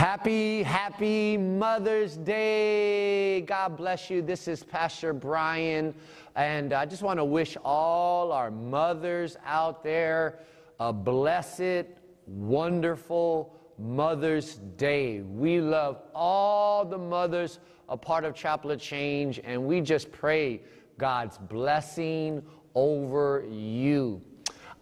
Happy, happy Mother's Day. God bless you. This is Pastor Brian. And I just want to wish all our mothers out there a blessed, wonderful Mother's Day. We love all the mothers a part of Chapel of Change, and we just pray God's blessing over you.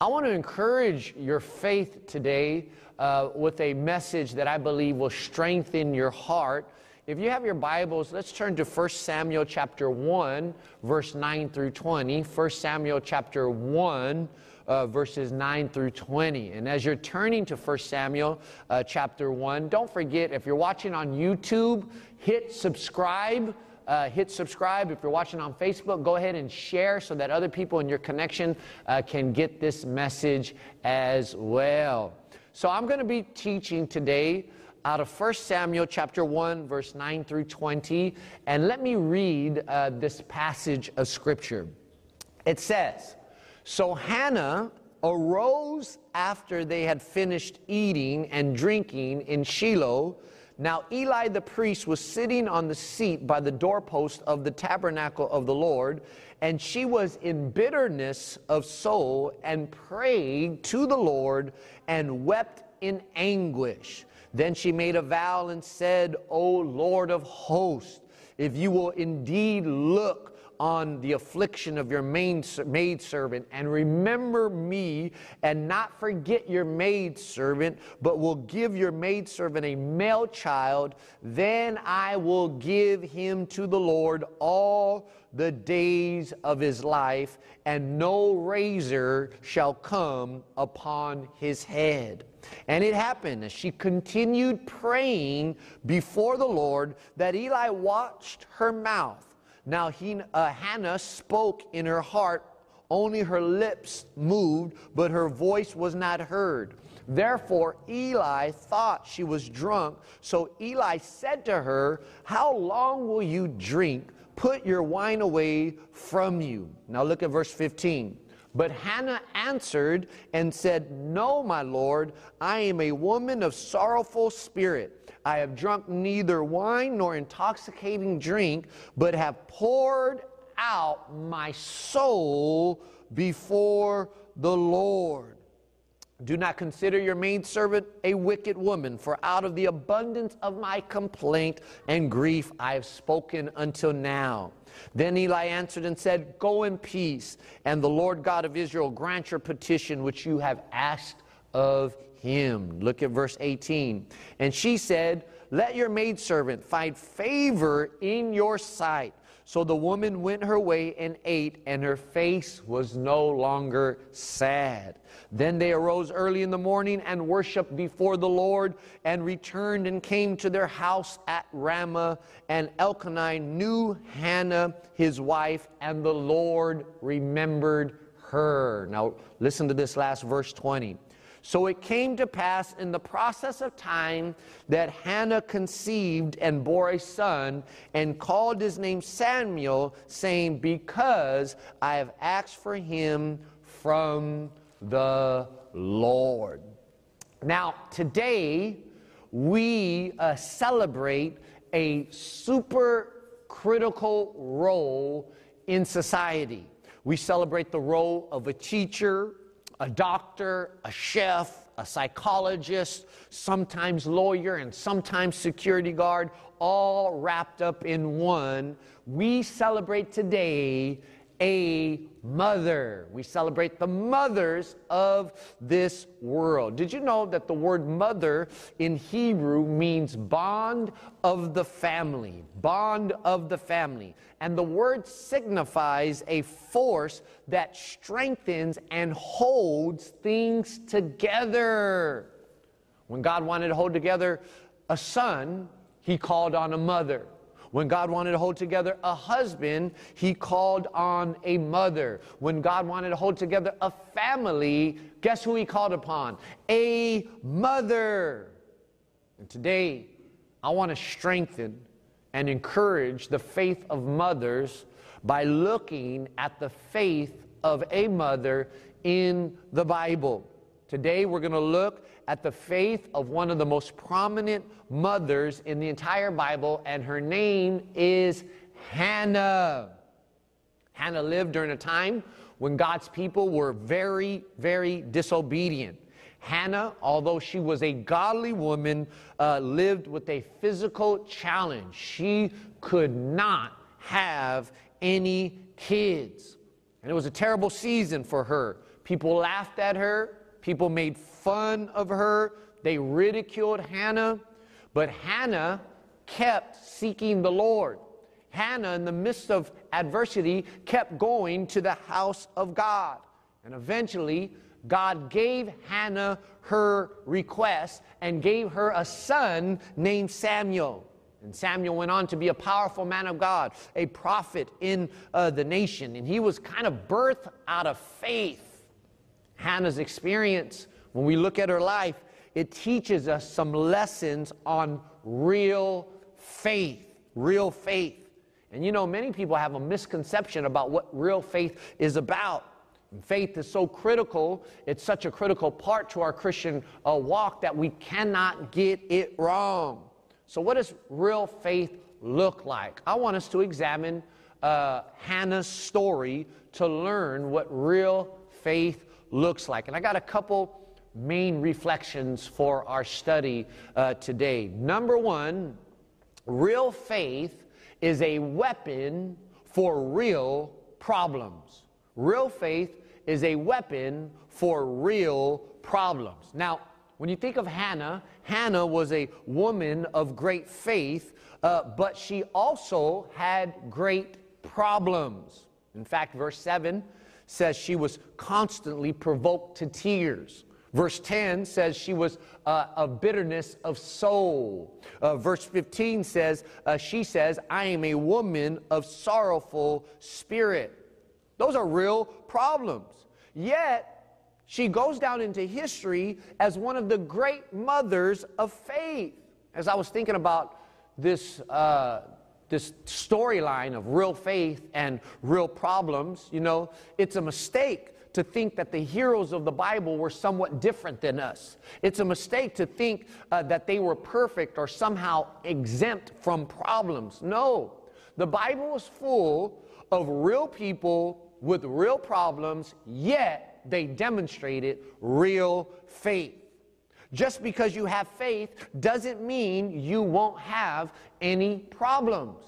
I want to encourage your faith today uh, with a message that I believe will strengthen your heart. If you have your Bibles, let's turn to 1 Samuel chapter 1, verse 9 through 20. 1 Samuel chapter 1, uh, verses 9 through 20. And as you're turning to 1 Samuel uh, chapter 1, don't forget if you're watching on YouTube, hit subscribe. Uh, hit subscribe. If you're watching on Facebook, go ahead and share so that other people in your connection uh, can get this message as well. So I'm going to be teaching today out of 1 Samuel chapter 1 verse 9 through 20 and let me read uh, this passage of scripture. It says, "So Hannah arose after they had finished eating and drinking in Shiloh. Now Eli the priest was sitting on the seat by the doorpost of the tabernacle of the Lord, and she was in bitterness of soul and prayed to the Lord and wept in anguish. Then she made a vow and said, O Lord of hosts, if you will indeed look on the affliction of your maidservant and remember me and not forget your maidservant, but will give your maidservant a male child, then I will give him to the Lord all the days of his life, and no razor shall come upon his head. And it happened as she continued praying before the Lord that Eli watched her mouth. Now he, uh, Hannah spoke in her heart, only her lips moved, but her voice was not heard. Therefore, Eli thought she was drunk. So Eli said to her, How long will you drink? Put your wine away from you. Now look at verse 15. But Hannah answered and said, No, my Lord, I am a woman of sorrowful spirit. I have drunk neither wine nor intoxicating drink, but have poured out my soul before the Lord. Do not consider your maidservant a wicked woman, for out of the abundance of my complaint and grief I have spoken until now. Then Eli answered and said, Go in peace, and the Lord God of Israel grant your petition which you have asked of him. Look at verse 18. And she said, Let your maidservant find favor in your sight. So the woman went her way and ate, and her face was no longer sad. Then they arose early in the morning and worshiped before the Lord, and returned and came to their house at Ramah. And Elkanah knew Hannah, his wife, and the Lord remembered her. Now, listen to this last verse 20. So it came to pass in the process of time that Hannah conceived and bore a son and called his name Samuel, saying, Because I have asked for him from the Lord. Now, today we uh, celebrate a super critical role in society. We celebrate the role of a teacher, a doctor, a chef, a psychologist, sometimes lawyer, and sometimes security guard, all wrapped up in one. We celebrate today a mother. We celebrate the mothers of this world. Did you know that the word mother in Hebrew means bond of the family? Bond of the family. And the word signifies a force that strengthens and holds things together. When God wanted to hold together a son, he called on a mother. When God wanted to hold together a husband, he called on a mother. When God wanted to hold together a family, guess who he called upon? A mother. And today, I want to strengthen and encourage the faith of mothers by looking at the faith of a mother in the Bible. Today we're going to look at the faith of one of the most prominent mothers in the entire Bible, and her name is Hannah. Hannah lived during a time when God's people were very, very disobedient. Hannah, although she was a godly woman, uh, lived with a physical challenge. She could not have any kids. And it was a terrible season for her. People laughed at her, people made fun of her, they ridiculed Hannah. But Hannah kept seeking the Lord. Hannah, in the midst of adversity, kept going to the house of God. And eventually, God gave Hannah her request and gave her a son named Samuel. And Samuel went on to be a powerful man of God, a prophet in uh, the nation. And he was kind of birthed out of faith. Hannah's experience, when we look at her life, it teaches us some lessons on real faith. Real faith. And you know, many people have a misconception about what real faith is about. And faith is so critical, it's such a critical part to our Christian uh, walk that we cannot get it wrong. So, what does real faith look like? I want us to examine uh, Hannah's story to learn what real faith looks like. And I got a couple main reflections for our study uh, today. Number one, real faith is a weapon for real problems. Real faith is a weapon for real problems. Now, when you think of Hannah, Hannah was a woman of great faith, uh, but she also had great problems. In fact, verse 7 says she was constantly provoked to tears. Verse 10 says she was uh, bitterness of soul. Uh, verse 15 says, uh, she says, I am a woman of sorrowful spirit. Those are real problems. Yet, she goes down into history as one of the great mothers of faith. As I was thinking about this, uh, this storyline of real faith and real problems, you know, it's a mistake to think that the heroes of the Bible were somewhat different than us. It's a mistake to think uh, that they were perfect or somehow exempt from problems. No, the Bible is full of real people with real problems, yet they demonstrated real faith. Just because you have faith doesn't mean you won't have any problems.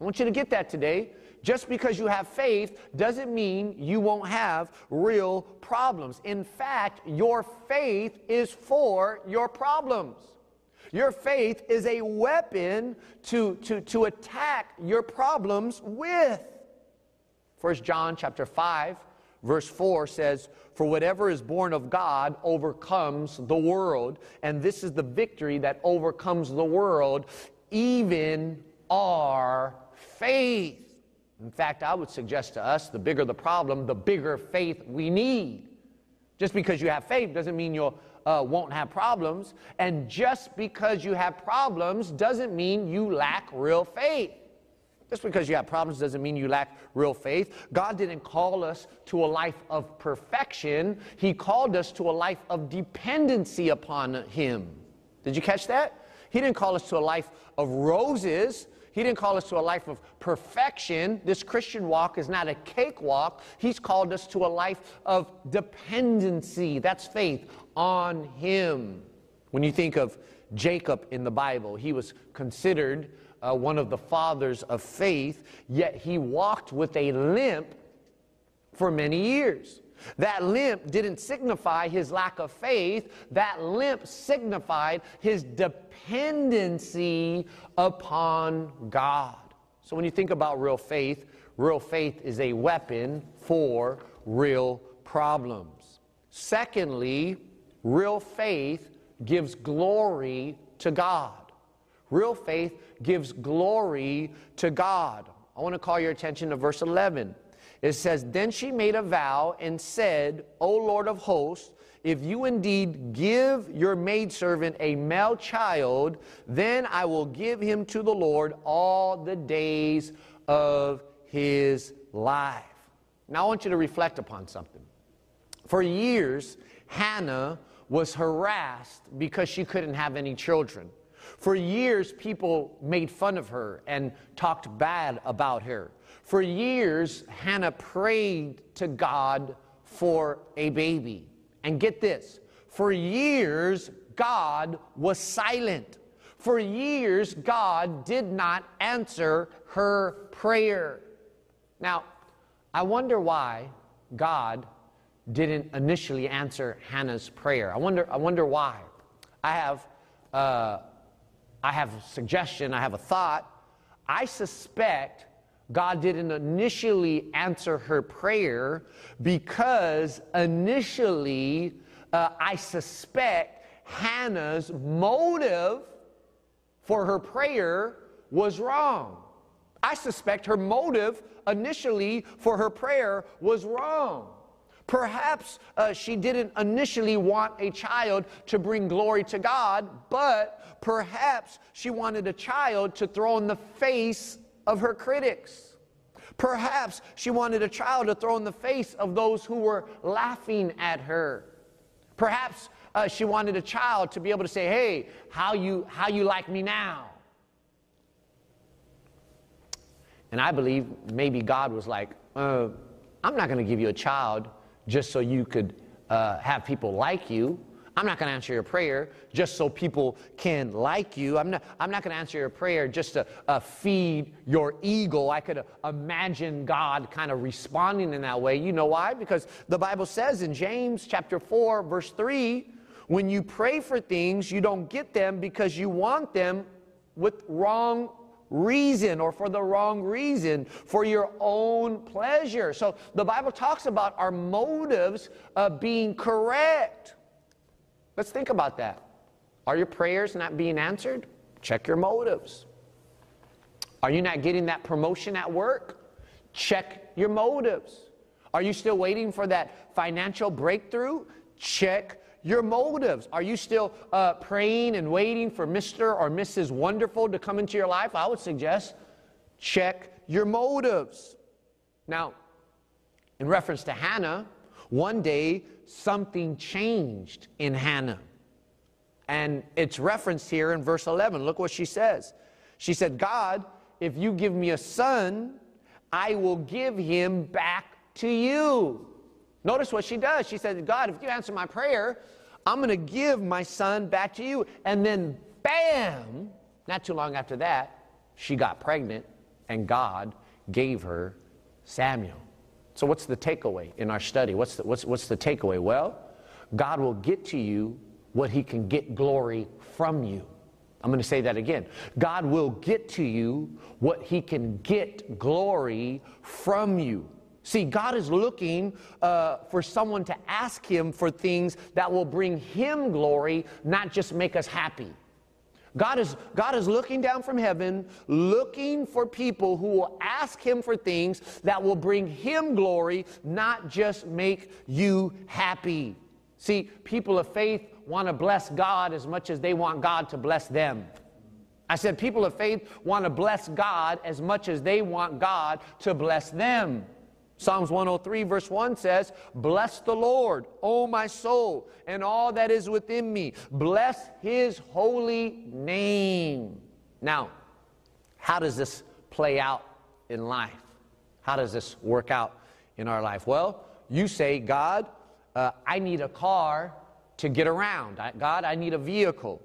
I want you to get that today. Just because you have faith doesn't mean you won't have real problems. In fact, your faith is for your problems. Your faith is a weapon to, to, to attack your problems with. First John chapter 5, verse 4 says, For whatever is born of God overcomes the world, and this is the victory that overcomes the world, even our faith. In fact, I would suggest to us the bigger the problem, the bigger faith we need. Just because you have faith doesn't mean you uh, won't have problems. And just because you have problems doesn't mean you lack real faith. Just because you have problems doesn't mean you lack real faith. God didn't call us to a life of perfection, He called us to a life of dependency upon Him. Did you catch that? He didn't call us to a life of roses. He didn't call us to a life of perfection. This Christian walk is not a cakewalk. He's called us to a life of dependency. That's faith on Him. When you think of Jacob in the Bible, he was considered uh, one of the fathers of faith, yet he walked with a limp for many years. That limp didn't signify his lack of faith, that limp signified his dependency upon God. So when you think about real faith, real faith is a weapon for real problems. Secondly, real faith gives glory to God. Real faith gives glory to God. I want to call your attention to verse 11. It says, Then she made a vow and said, O Lord of hosts, if you indeed give your maidservant a male child, then I will give him to the Lord all the days of his life. Now I want you to reflect upon something. For years, Hannah was harassed because she couldn't have any children. For years, people made fun of her and talked bad about her. For years, Hannah prayed to God for a baby. And get this for years, God was silent. For years, God did not answer her prayer. Now, I wonder why God didn't initially answer Hannah's prayer. I wonder, I wonder why. I have, uh, I have a suggestion, I have a thought. I suspect God didn't initially answer her prayer because initially, uh, I suspect Hannah's motive for her prayer was wrong. I suspect her motive initially for her prayer was wrong. Perhaps uh, she didn't initially want a child to bring glory to God, but perhaps she wanted a child to throw in the face of her critics. Perhaps she wanted a child to throw in the face of those who were laughing at her. Perhaps uh, she wanted a child to be able to say, "Hey, how you how you like me now?" And I believe maybe God was like, uh, "I'm not going to give you a child just so you could uh, have people like you. I'm not going to answer your prayer just so people can like you. I'm not, I'm not going to answer your prayer just to uh, feed your ego. I could uh, imagine God kind of responding in that way. You know why? Because the Bible says in James chapter 4, verse 3, when you pray for things, you don't get them because you want them with wrong reason or for the wrong reason, for your own pleasure. So the Bible talks about our motives uh, being correct. Let's think about that. Are your prayers not being answered? Check your motives. Are you not getting that promotion at work? Check your motives. Are you still waiting for that financial breakthrough? Check your motives. Are you still uh, praying and waiting for Mr. or Mrs. Wonderful to come into your life? I would suggest check your motives. Now, in reference to Hannah, one day something changed in Hannah. And it's referenced here in verse 11. Look what she says. She said, God, if you give me a son, I will give him back to you. Notice what she does. She said, God, if you answer my prayer, I'm going to give my son back to you. And then, bam, not too long after that, she got pregnant, and God gave her Samuel. So, what's the takeaway in our study? What's the, what's, what's the takeaway? Well, God will get to you what he can get glory from you. I'm going to say that again. God will get to you what he can get glory from you. See, God is looking uh, for someone to ask Him for things that will bring Him glory, not just make us happy. God is, God is looking down from heaven, looking for people who will ask Him for things that will bring Him glory, not just make you happy. See, people of faith want to bless God as much as they want God to bless them. I said, people of faith want to bless God as much as they want God to bless them. Psalms 103, verse 1 says, Bless the Lord, O my soul, and all that is within me. Bless his holy name. Now, how does this play out in life? How does this work out in our life? Well, you say, God, uh, I need a car to get around. I, God, I need a vehicle.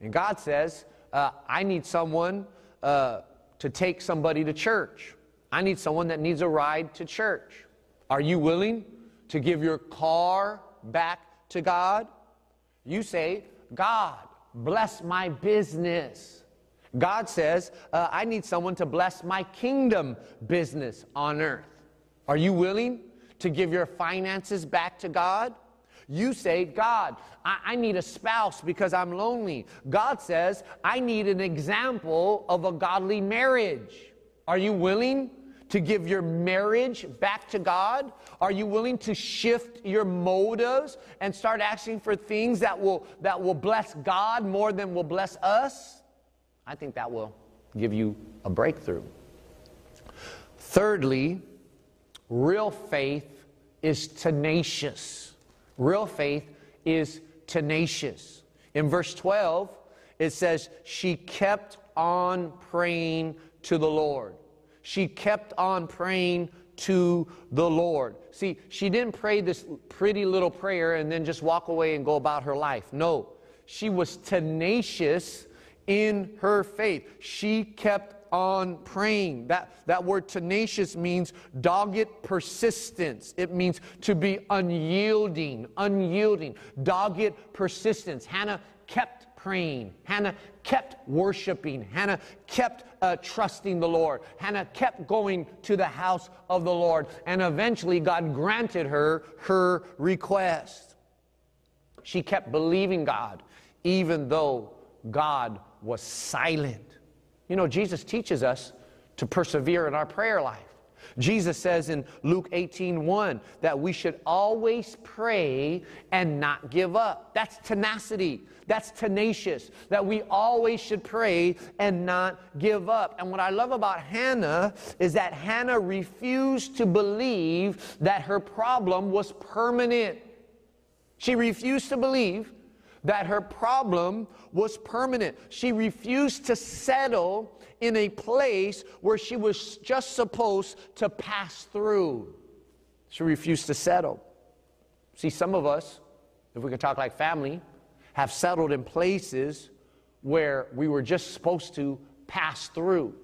And God says, uh, I need someone uh, to take somebody to church. I need someone that needs a ride to church. Are you willing to give your car back to God? You say, God, bless my business. God says, uh, I need someone to bless my kingdom business on earth. Are you willing to give your finances back to God? You say, God, I, I, need a spouse because I'm lonely. God says, I need an example of a godly marriage. Are you willing to give your marriage back to God? Are you willing to shift your motives and start asking for things that will, that will bless God more than will bless us? I think that will give you a breakthrough. Thirdly, real faith is tenacious. Real faith is tenacious. In verse 12, it says, She kept on praying to the Lord. She kept on praying to the Lord. See, she didn't pray this pretty little prayer and then just walk away and go about her life. No, she was tenacious in her faith. She kept on praying. That, that word tenacious means dogged persistence. It means to be unyielding, unyielding, dogged persistence. Hannah kept praying. Hannah kept worshiping. Hannah kept uh, trusting the Lord. Hannah kept going to the house of the Lord. And eventually, God granted her her request. She kept believing God, even though God was silent. You know, Jesus teaches us to persevere in our prayer life. Jesus says in Luke 18 1 that we should always pray and not give up. That's tenacity. That's tenacious. That we always should pray and not give up. And what I love about Hannah is that Hannah refused to believe that her problem was permanent. She refused to believe that her problem was permanent. She refused to settle in a place where she was just supposed to pass through. She refused to settle. See, some of us, if we could talk like family, have settled in places where we were just supposed to pass through.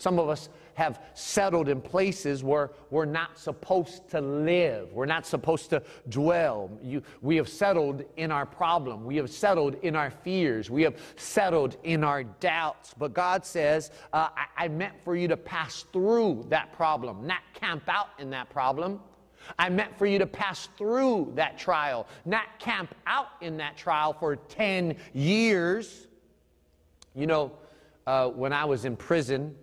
Some of us have settled in places where we're not supposed to live. We're not supposed to dwell. You, we have settled in our problem. We have settled in our fears. We have settled in our doubts. But God says, uh, I, I meant for you to pass through that problem, not camp out in that problem. I meant for you to pass through that trial, not camp out in that trial for 10 years. You know, uh, when I was in prison,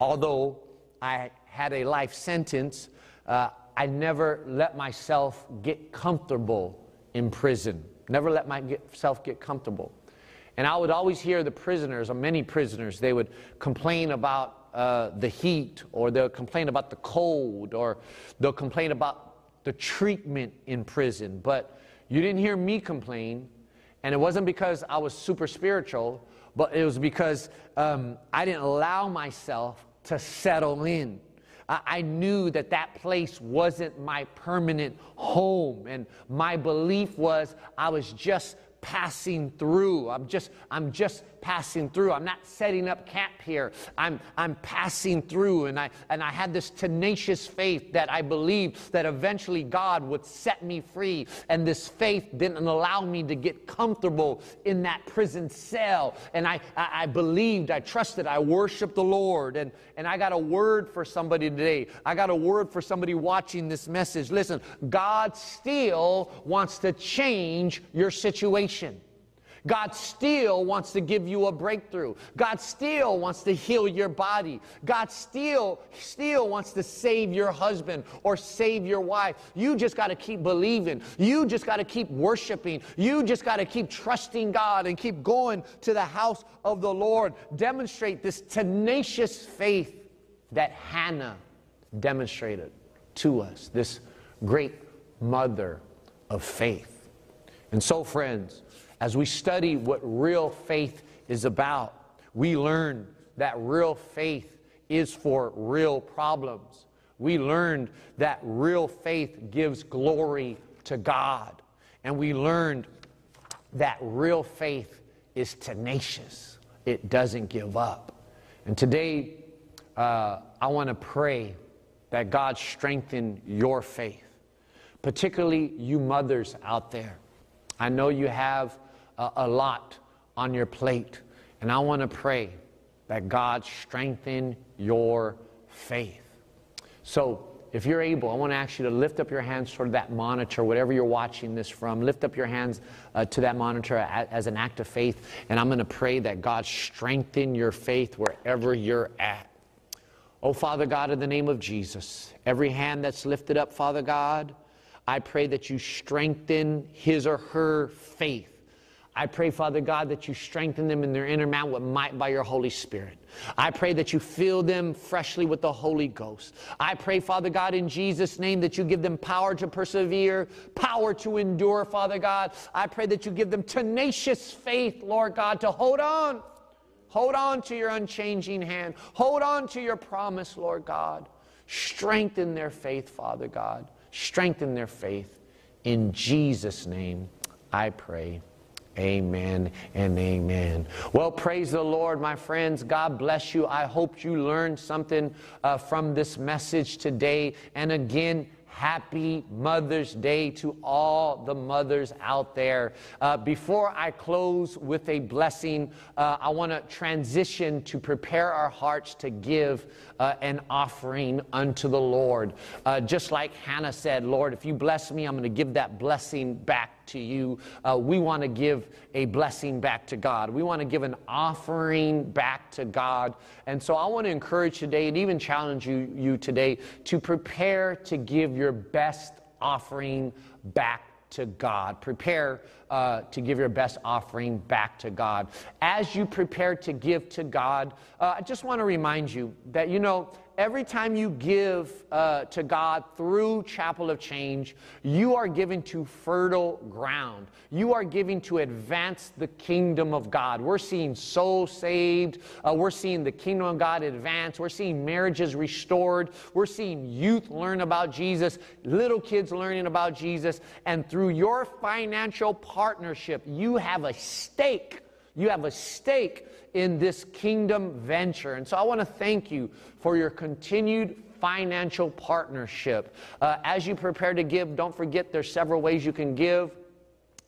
although I had a life sentence, uh, I never let myself get comfortable in prison. Never let myself get comfortable. And I would always hear the prisoners, or many prisoners, they would complain about uh, the heat, or they'll complain about the cold, or they'll complain about the treatment in prison. But you didn't hear me complain, and it wasn't because I was super spiritual, but it was because um, I didn't allow myself to settle in. I knew that that place wasn't my permanent home. And my belief was I was just passing through. I'm just, I'm just passing through. I'm not setting up camp here. I'm, I'm passing through. And I, and I had this tenacious faith that I believed that eventually God would set me free. And this faith didn't allow me to get comfortable in that prison cell. And I, I, I believed, I trusted, I worshiped the Lord. And, and I got a word for somebody today. I got a word for somebody watching this message. Listen, God still wants to change your situation. God still wants to give you a breakthrough. God still wants to heal your body. God still, still wants to save your husband or save your wife. You just got to keep believing. You just got to keep worshiping. You just got to keep trusting God and keep going to the house of the Lord. Demonstrate this tenacious faith that Hannah demonstrated to us, this great mother of faith. And so, friends, as we study what real faith is about, we learn that real faith is for real problems. We learned that real faith gives glory to God. And we learned that real faith is tenacious, it doesn't give up. And today, uh, I want to pray that God strengthen your faith, particularly you mothers out there. I know you have a, a lot on your plate. And I want to pray that God strengthen your faith. So, if you're able, I want to ask you to lift up your hands toward that monitor, whatever you're watching this from. Lift up your hands uh, to that monitor as an act of faith. And I'm going to pray that God strengthen your faith wherever you're at. Oh, Father God, in the name of Jesus, every hand that's lifted up, Father God, I pray that you strengthen his or her faith. I pray, Father God, that you strengthen them in their inner man with might by your Holy Spirit. I pray that you fill them freshly with the Holy Ghost. I pray, Father God, in Jesus' name, that you give them power to persevere, power to endure, Father God. I pray that you give them tenacious faith, Lord God, to hold on. Hold on to your unchanging hand. Hold on to your promise, Lord God. Strengthen their faith, Father God. Strengthen their faith. In Jesus' name, I pray. Amen and amen. Well, praise the Lord, my friends. God bless you. I hope you learned something uh, from this message today. And again, Happy Mother's Day to all the mothers out there. Uh, before I close with a blessing, uh, I want to transition to prepare our hearts to give uh, an offering unto the Lord. Uh, just like Hannah said, Lord, if you bless me, I'm going to give that blessing back to you. Uh, we want to give a blessing back to God. We want to give an offering back to God. And so I want to encourage today and even challenge you, you today to prepare to give your best offering back to God. Prepare uh, to give your best offering back to God. As you prepare to give to God, uh, I just want to remind you that, you know, every time you give uh, to God through Chapel of Change, you are giving to fertile ground. You are giving to advance the kingdom of God. We're seeing souls saved. Uh, we're seeing the kingdom of God advance. We're seeing marriages restored. We're seeing youth learn about Jesus, little kids learning about Jesus. And through your financial partnership, you have a stake. You have a stake in this kingdom venture. And so I want to thank you for your continued financial partnership. Uh, as you prepare to give, don't forget there's several ways you can give.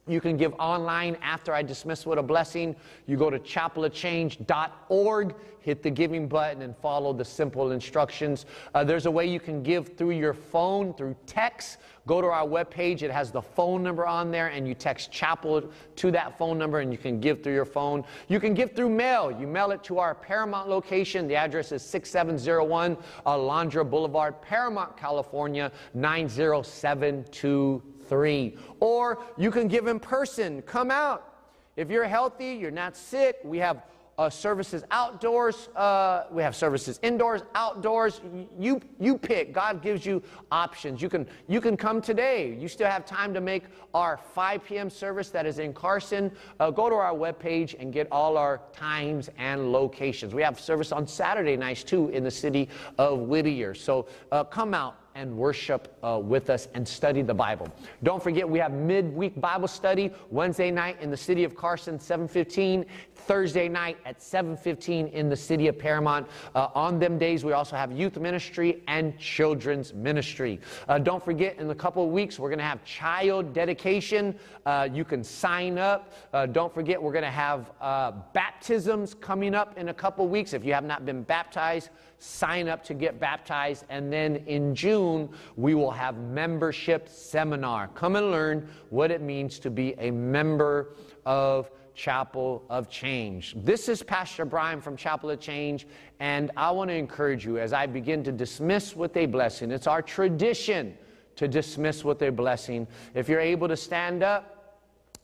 You can give online after I dismiss with a blessing. You go to chapelofchange.org, hit the giving button, and follow the simple instructions. Uh, there's a way you can give through your phone, through text. Go to our webpage. It has the phone number on there, and you text chapel to that phone number, and you can give through your phone. You can give through mail. You mail it to our Paramount location. The address is 6701 Alondra Boulevard, Paramount, California, 90723 three. Or you can give in person. Come out. If you're healthy, you're not sick, we have uh, services outdoors. Uh, we have services indoors, outdoors. You, you pick. God gives you options. You can, you can come today. You still have time to make our 5 p.m. service that is in Carson. Uh, go to our webpage and get all our times and locations. We have service on Saturday nights too in the city of Whittier. So uh, come out and worship uh, with us and study the Bible. Don't forget, we have midweek Bible study Wednesday night in the city of Carson, 715. Thursday night at 7:15 in the city of Paramount. Uh, on them days, we also have youth ministry and children's ministry. Uh, don't forget, in a couple of weeks, we're going to have child dedication. Uh, you can sign up. Uh, don't forget, we're going to have uh, baptisms coming up in a couple of weeks. If you have not been baptized, sign up to get baptized. And then in June, we will have membership seminar. Come and learn what it means to be a member of Chapel of Change. This is Pastor Brian from Chapel of Change, and I want to encourage you as I begin to dismiss with a blessing. It's our tradition to dismiss with a blessing. If you're able to stand up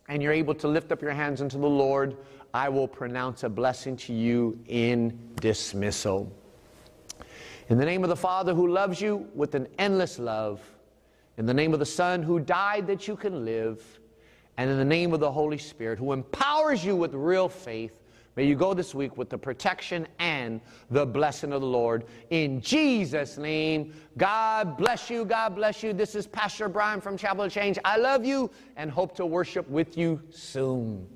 and you're able to lift up your hands unto the Lord, I will pronounce a blessing to you in dismissal. In the name of the Father who loves you with an endless love, in the name of the Son who died that you can live, and in the name of the Holy Spirit who empowers you with real faith, may you go this week with the protection and the blessing of the Lord. In Jesus' name, God bless you. God bless you. This is Pastor Brian from Chapel of Change. I love you and hope to worship with you soon.